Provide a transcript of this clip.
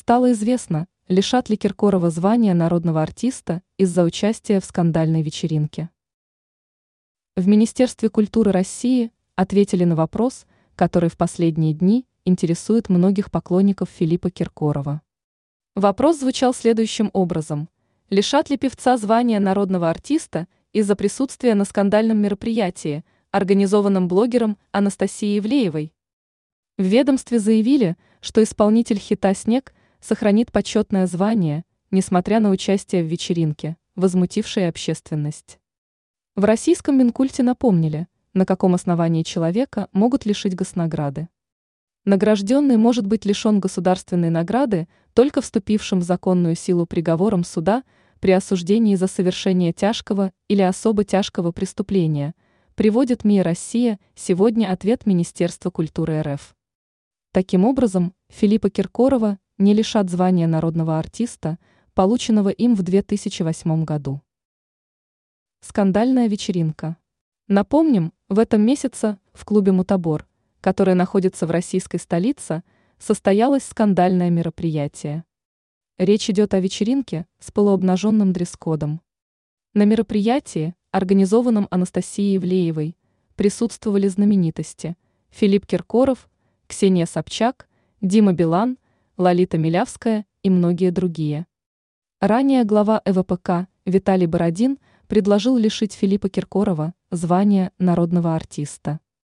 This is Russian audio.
Стало известно, лишат ли Киркорова звания народного артиста из-за участия в скандальной вечеринке. В Министерстве культуры России ответили на вопрос, который в последние дни интересует многих поклонников Филиппа Киркорова. Вопрос звучал следующим образом. Лишат ли певца звания народного артиста из-за присутствия на скандальном мероприятии, организованном блогером Анастасией Ивлеевой? В ведомстве заявили, что исполнитель хита «Снег» сохранит почетное звание, несмотря на участие в вечеринке, возмутившей общественность. В российском Минкульте напомнили, на каком основании человека могут лишить госнаграды. Награжденный может быть лишен государственной награды только вступившим в законную силу приговором суда при осуждении за совершение тяжкого или особо тяжкого преступления, приводит МИА «Россия» сегодня ответ Министерства культуры РФ. Таким образом, Филиппа Киркорова не лишат звания народного артиста, полученного им в 2008 году. Скандальная вечеринка. Напомним, в этом месяце в клубе «Мутабор», который находится в российской столице, состоялось скандальное мероприятие. Речь идет о вечеринке с полуобнаженным дресс-кодом. На мероприятии, организованном Анастасией Ивлеевой, присутствовали знаменитости Филипп Киркоров, Ксения Собчак, Дима Билан – Лолита Милявская и многие другие. Ранее глава ЭВПК Виталий Бородин предложил лишить Филиппа Киркорова звания народного артиста.